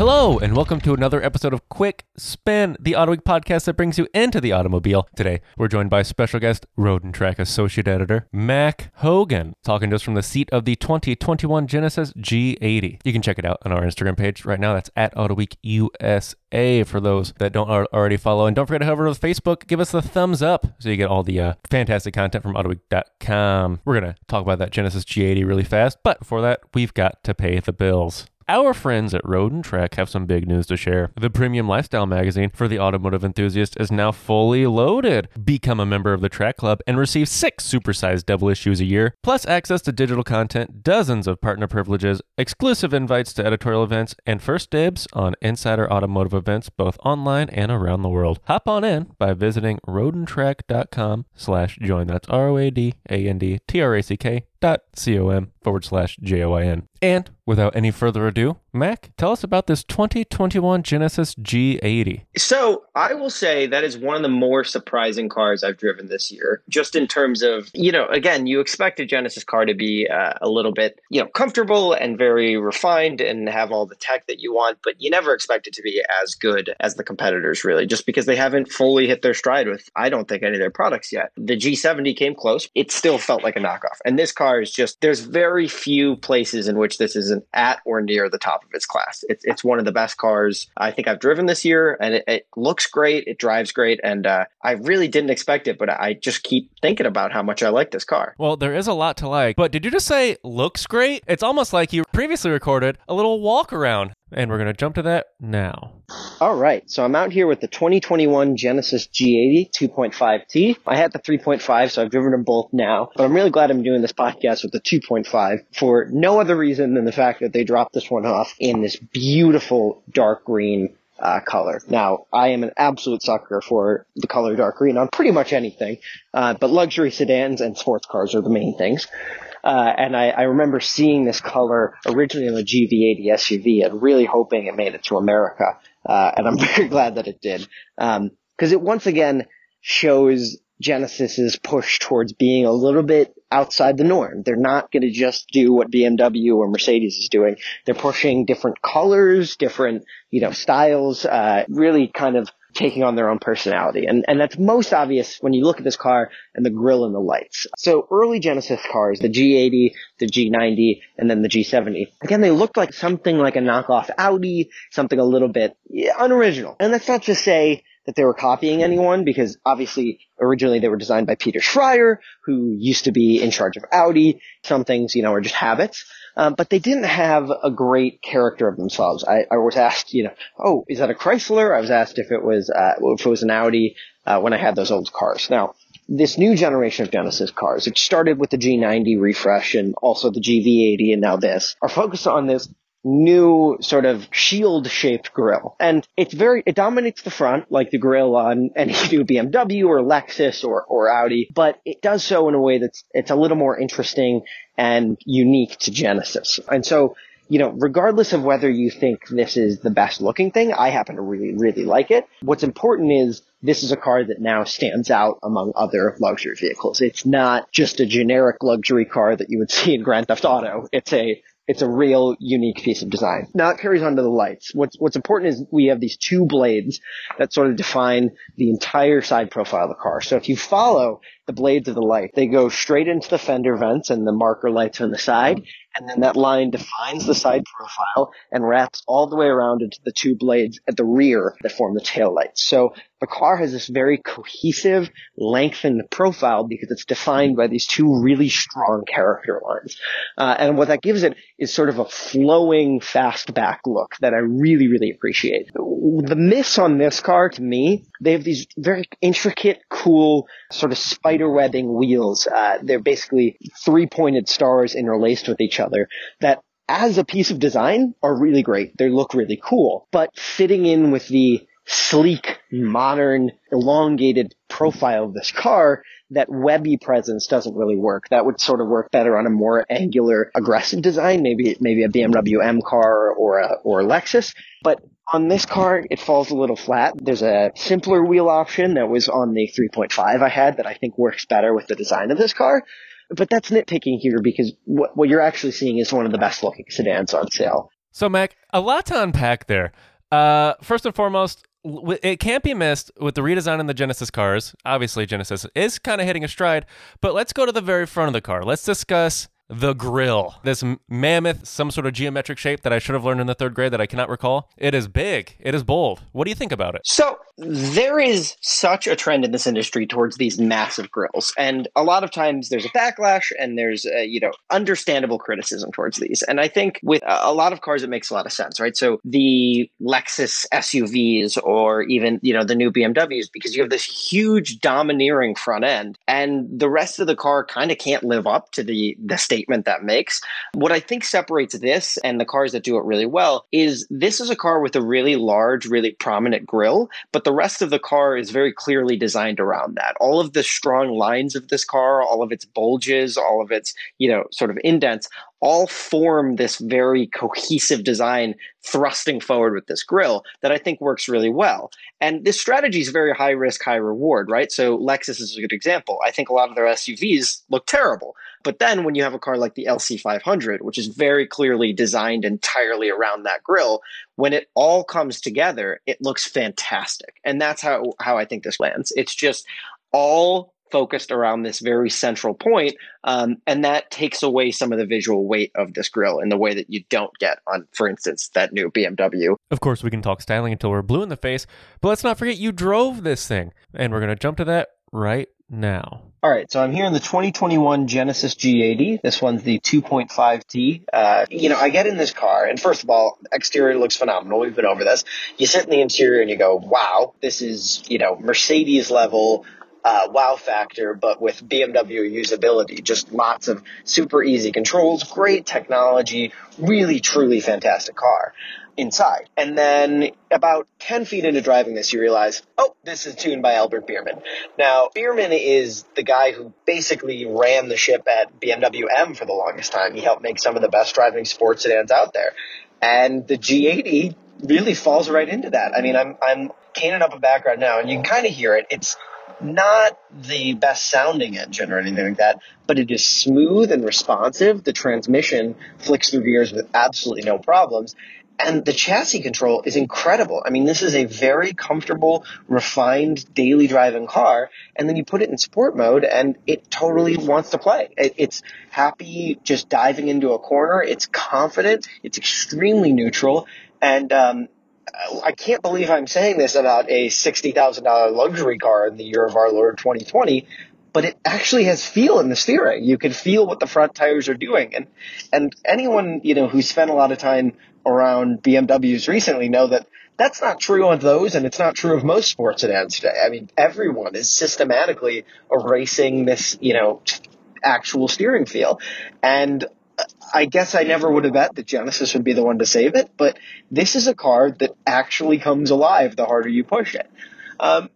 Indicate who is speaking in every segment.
Speaker 1: Hello, and welcome to another episode of Quick Spin, the Auto Week podcast that brings you into the automobile. Today, we're joined by special guest, Road and Track Associate Editor, Mack Hogan, talking to us from the seat of the 2021 Genesis G80. You can check it out on our Instagram page right now. That's at Auto Week USA for those that don't already follow. And don't forget to hover over to Facebook, give us a thumbs up so you get all the uh, fantastic content from AutoWeek.com. We're going to talk about that Genesis G80 really fast, but before that, we've got to pay the bills. Our friends at Road and Track have some big news to share. The premium lifestyle magazine for the automotive enthusiast is now fully loaded. Become a member of the Track Club and receive six supersized double issues a year, plus access to digital content, dozens of partner privileges, exclusive invites to editorial events, and first dibs on insider automotive events both online and around the world. Hop on in by visiting roadandtrack.com slash join. That's R-O-A-D-A-N-D-T-R-A-C-K dot C-O-M forward slash J-O-I-N. And without any further ado, Mack, tell us about this 2021 Genesis G80.
Speaker 2: So I will say that is one of the more surprising cars I've driven this year, just in terms of, you know, again, you expect a Genesis car to be uh, a little bit, you know, comfortable and very refined and have all the tech that you want, but you never expect it to be as good as the competitors, really, just because they haven't fully hit their stride with, I don't think, any of their products yet. The G70 came close. It still felt like a knockoff. And this car is just, there's very few places in which this isn't at or near the top of its class. It's, it's one of the best cars I think I've driven this year, and it, it looks great. It drives great, and uh, I really didn't expect it, but I just keep thinking about how much I like this car.
Speaker 1: Well, there is a lot to like, but did you just say looks great? It's almost like you previously recorded a little walk around, and we're going to jump to that now.
Speaker 2: All right, so I'm out here with the 2021 Genesis G80 2.5T. I had the 3.5, so I've driven them both now, but I'm really glad I'm doing this podcast with the 2.5 for no other reason than the fact that they dropped this one off in this beautiful dark green uh, color. Now, I am an absolute sucker for the color dark green on pretty much anything, uh, but luxury sedans and sports cars are the main things. Uh, and I, I remember seeing this color originally on the GV80 SUV and really hoping it made it to America. Uh, and I'm very glad that it did. Um, cause it once again shows Genesis's push towards being a little bit outside the norm. They're not going to just do what BMW or Mercedes is doing. They're pushing different colors, different, you know, styles, uh, really kind of taking on their own personality. And, and that's most obvious when you look at this car and the grill and the lights. So early Genesis cars, the G80, the G90, and then the G70, again, they looked like something like a knockoff Audi, something a little bit unoriginal. And that's not to say that they were copying anyone because obviously originally they were designed by Peter Schreier, who used to be in charge of Audi. Some things, you know, are just habits. Um, but they didn't have a great character of themselves. I, I, was asked, you know, oh, is that a Chrysler? I was asked if it was, uh, if it was an Audi, uh, when I had those old cars. Now, this new generation of Genesis cars, it started with the G90 refresh and also the GV80 and now this, are focused on this new sort of shield shaped grille. And it's very, it dominates the front like the grille on any new BMW or Lexus or, or Audi, but it does so in a way that's, it's a little more interesting and unique to Genesis. And so, you know, regardless of whether you think this is the best looking thing, I happen to really, really like it. What's important is this is a car that now stands out among other luxury vehicles. It's not just a generic luxury car that you would see in Grand Theft Auto. It's a it's a real unique piece of design. Now it carries on to the lights. What's, what's important is we have these two blades that sort of define the entire side profile of the car. So if you follow the blades of the light, they go straight into the fender vents and the marker lights on the side. And then that line defines the side profile and wraps all the way around into the two blades at the rear that form the tail lights. So the car has this very cohesive, lengthened profile because it's defined by these two really strong character lines. Uh, and what that gives it is sort of a flowing, fastback look that I really, really appreciate. The miss on this car, to me, they have these very intricate, cool, sort of spider webbing wheels. Uh, they're basically three pointed stars interlaced with each other that as a piece of design are really great. They look really cool, but fitting in with the sleek, modern, elongated profile of this car, that webby presence doesn't really work. That would sort of work better on a more angular, aggressive design, maybe maybe a BMW M car or a or a Lexus. But on this car, it falls a little flat. There's a simpler wheel option that was on the 3.5 I had that I think works better with the design of this car. But that's nitpicking here because what, what you're actually seeing is one of the best looking sedans on sale.
Speaker 1: So, Mack, a lot to unpack there. Uh, first and foremost, it can't be missed with the redesign in the Genesis cars. Obviously, Genesis is kind of hitting a stride, but let's go to the very front of the car. Let's discuss the grill. This mammoth, some sort of geometric shape that I should have learned in the third grade that I cannot recall. It is big. It is bold. What do you think about it?
Speaker 2: So there is such a trend in this industry towards these massive grills, and a lot of times there's a backlash and there's a, you know understandable criticism towards these. And I think with a lot of cars, it makes a lot of sense, right? So the Lexus SUVs or even you know the new BMWs, because you have this huge domineering front end, and the rest of the car kind of can't live up to the the statement that makes. What I think separates this and the cars that do it really well is this is a car with a really large, really prominent grille, but the rest of the car is very clearly designed around that. All of the strong lines of this car, all of its bulges, all of its, you know, sort of indents, all form this very cohesive design thrusting forward with this grill that I think works really well. And this strategy is very high risk, high reward, right? So Lexus is a good example. I think a lot of their SUVs look terrible. But then when you have a car like the LC500, which is very clearly designed entirely around that grill, when it all comes together, it looks fantastic. And that's how, how I think this lands. It's just all focused around this very central point, um, and that takes away some of the visual weight of this grill in the way that you don't get on, for instance, that new BMW.
Speaker 1: Of course, we can talk styling until we're blue in the face, but let's not forget you drove this thing, and we're going to jump to that right now.
Speaker 2: All right, so I'm here in the 2021 Genesis G80. This one's the 2.5T. Uh, you know, I get in this car, and first of all, exterior looks phenomenal. We've been over this. You sit in the interior and you go, wow, this is, you know, Mercedes level uh, wow factor, but with BMW usability. Just lots of super easy controls, great technology, really truly fantastic car inside. And then about 10 feet into driving this, you realize, oh, this is tuned by Albert Biermann. Now, Biermann is the guy who basically ran the ship at BMW M for the longest time. He helped make some of the best driving sports sedans out there. And the G80 really falls right into that. I mean, I'm, I'm caning up a background now, and you can kind of hear it. It's not the best sounding engine or anything like that, but it is smooth and responsive. The transmission flicks through gears with absolutely no problems. And the chassis control is incredible. I mean, this is a very comfortable, refined daily driving car. And then you put it in sport mode and it totally wants to play. it's happy just diving into a corner. It's confident. It's extremely neutral. And, um, I can't believe I'm saying this about a $60,000 luxury car in the year of our Lord 2020, but it actually has feel in the steering. You can feel what the front tires are doing. And, and anyone, you know, who spent a lot of time around BMWs recently know that that's not true on those and it's not true of most sports sedans today. I mean, everyone is systematically erasing this, you know, actual steering feel. And I guess I never would have bet that Genesis would be the one to save it, but this is a car that actually comes alive the harder you push it. Um,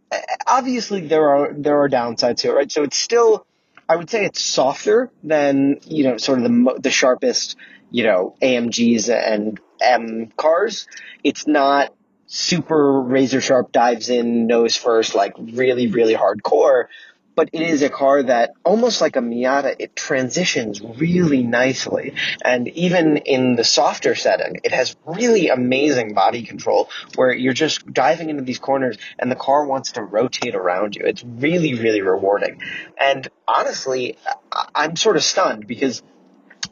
Speaker 2: obviously, there are there are downsides to it, right? So it's still, I would say, it's softer than you know, sort of the the sharpest, you know, AMGs and M cars. It's not super razor sharp dives in nose first, like really really hardcore but it is a car that almost like a Miata, it transitions really nicely. And even in the softer setting, it has really amazing body control where you're just diving into these corners and the car wants to rotate around you. It's really, really rewarding. And honestly, I'm sort of stunned because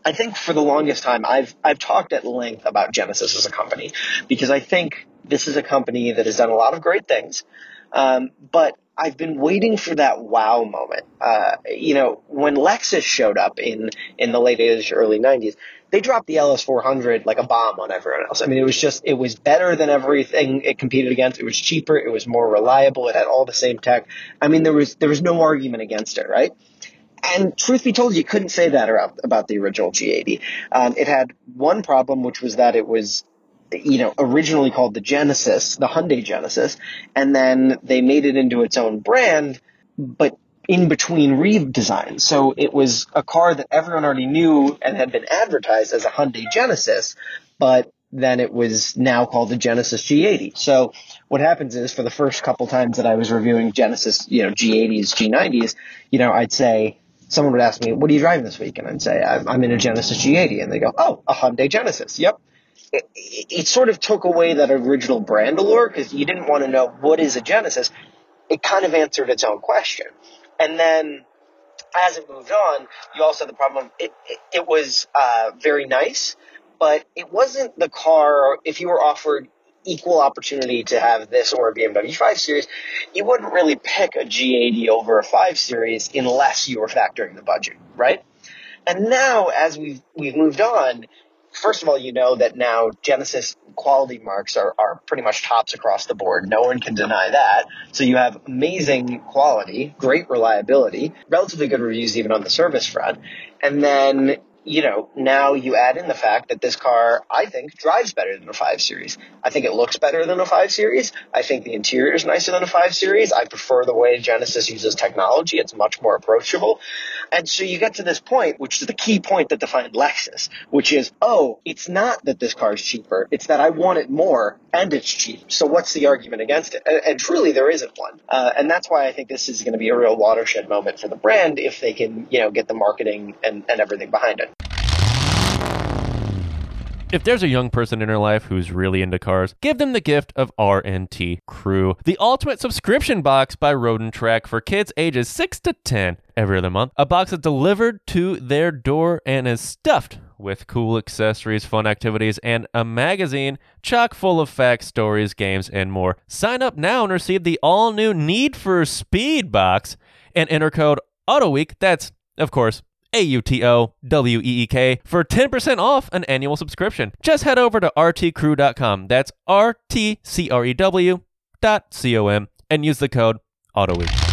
Speaker 2: I think for the longest time I've I've talked at length about Genesis as a company because I think this is a company that has done a lot of great things. Um, but I've been waiting for that wow moment. Uh, you know, when Lexus showed up in, in the late 80s, early 90s, they dropped the LS400 like a bomb on everyone else. I mean, it was just, it was better than everything it competed against. It was cheaper. It was more reliable. It had all the same tech. I mean, there was, there was no argument against it, right? And truth be told, you couldn't say that about, about the original G80. Um, it had one problem, which was that it was you know, originally called the Genesis, the Hyundai Genesis, and then they made it into its own brand, but in between redesigns. So it was a car that everyone already knew and had been advertised as a Hyundai Genesis, but then it was now called the Genesis G80. So what happens is for the first couple times that I was reviewing Genesis, you know, G80s, G90s, you know, I'd say, someone would ask me, what are you driving this week? And I'd say, I'm in a Genesis G80. And they go, oh, a Hyundai Genesis. Yep it, it sort of took away that original brand allure because you didn't want to know what is a Genesis. It kind of answered its own question. And then as it moved on, you also had the problem it, it, it was uh, very nice, but it wasn't the car, if you were offered equal opportunity to have this or a BMW 5 Series, you wouldn't really pick a G80 over a 5 Series unless you were factoring the budget, right? And now, as we've we've moved on, first of all, you know that now Genesis quality marks are, are pretty much tops across the board. No one can deny that. So you have amazing quality, great reliability, relatively good reviews even on the service front. And then you know, now you add in the fact that this car, I think, drives better than a 5 Series. I think it looks better than a 5 Series. I think the interior is nicer than a 5 Series. I prefer the way Genesis uses technology. It's much more approachable. And so you get to this point, which is the key point that defined Lexus, which is, oh, it's not that this car is cheaper. It's that I want it more and it's cheap. So what's the argument against it? And, and truly, there isn't one. Uh, and that's why I think this is going to be a real watershed moment for the brand if they can, you know, get the marketing and, and everything behind it.
Speaker 1: If there's a young person in your life who's really into cars, give them the gift of RNT Crew, the ultimate subscription box by Road and Track for kids ages 6 to 10 every other month. A box is delivered to their door and is stuffed with cool accessories, fun activities, and a magazine chock full of facts, stories, games, and more. Sign up now and receive the all new Need for Speed box and enter code AUTOWEEK. That's, of course, a U T O W E E K for 10% off an annual subscription. Just head over to rtcrew.com. That's R T C R E W dot C O M and use the code AUTOWEEK.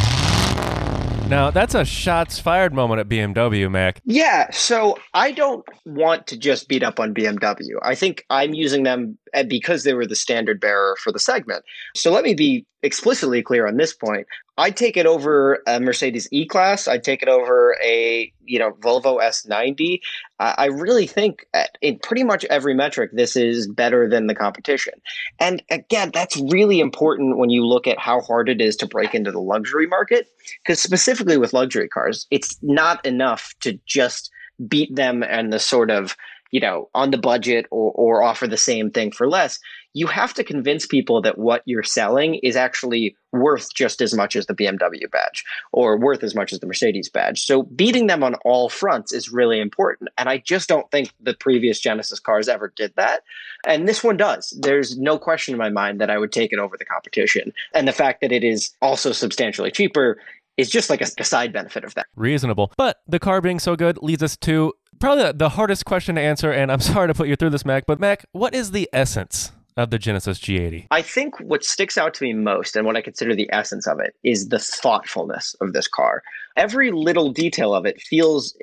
Speaker 1: Now, that's a shots fired moment at BMW, Mack.
Speaker 2: Yeah, so I don't want to just beat up on BMW. I think I'm using them eh, because they were the standard bearer for the segment. So let me be explicitly clear on this point. I'd take it over a Mercedes E-Class. I'd take it over a you know Volvo S90. Uh, I really think in pretty much every metric this is better than the competition. And again, that's really important when you look at how hard it is to break into the luxury market. Because specifically with luxury cars, it's not enough to just beat them and the sort of you know on the budget or, or offer the same thing for less you have to convince people that what you're selling is actually worth just as much as the BMW badge or worth as much as the Mercedes badge. So beating them on all fronts is really important. And I just don't think the previous Genesis cars ever did that. And this one does. There's no question in my mind that I would take it over the competition. And the fact that it is also substantially cheaper is just like a, a side benefit of that.
Speaker 1: Reasonable. But the car being so good leads us to probably the hardest question to answer. And I'm sorry to put you through this, Mack, but Mack, what is the essence of the Genesis G80?
Speaker 2: I think what sticks out to me most and what I consider the essence of it is the thoughtfulness of this car. Every little detail of it feels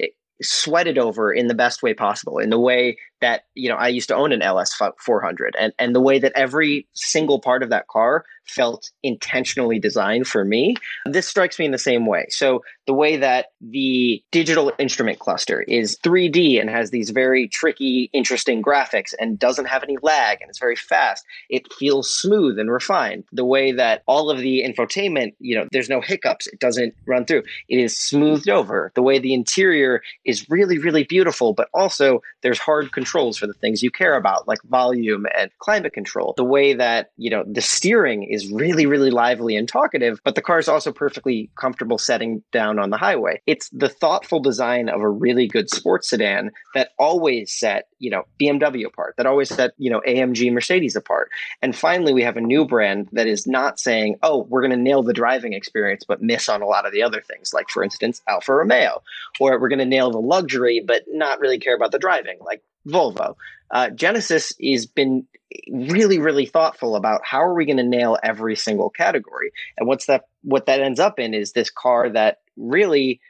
Speaker 2: sweated over in the best way possible in the way that you know I used to own an LS 400 and and the way that every single part of that car felt intentionally designed for me this strikes me in the same way. So the way that the digital instrument cluster is 3D and has these very tricky interesting graphics and doesn't have any lag and it's very fast it feels smooth and refined. The way that all of the infotainment you know there's no hiccups it doesn't run through. It is smoothed over. The way the interior is really really beautiful but also there's hard control controls for the things you care about, like volume and climate control. The way that, you know, the steering is really, really lively and talkative, but the car is also perfectly comfortable setting down on the highway. It's the thoughtful design of a really good sports sedan that always set, you know, BMW apart, that always set, you know, AMG Mercedes apart. And finally, we have a new brand that is not saying, oh, we're going to nail the driving experience, but miss on a lot of the other things, like, for instance, Alfa Romeo, or we're going to nail the luxury, but not really care about the driving, like Volvo. Uh, Genesis has been really, really thoughtful about how are we going to nail every single category, and what's that? What that ends up in is this car that really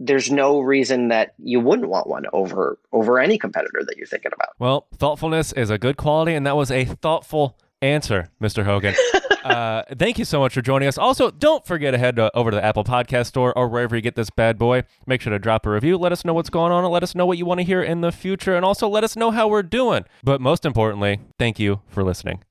Speaker 2: there's no reason that you wouldn't want one over over any competitor that you're thinking about.
Speaker 1: Well, thoughtfulness is a good quality, and that was a thoughtful answer, Mr. Hogan. uh, thank you so much for joining us. Also, don't forget to head to, over to the Apple Podcast Store or wherever you get this bad boy. Make sure to drop a review. Let us know what's going on. And let us know what you want to hear in the future. And also let us know how we're doing. But most importantly, thank you for listening.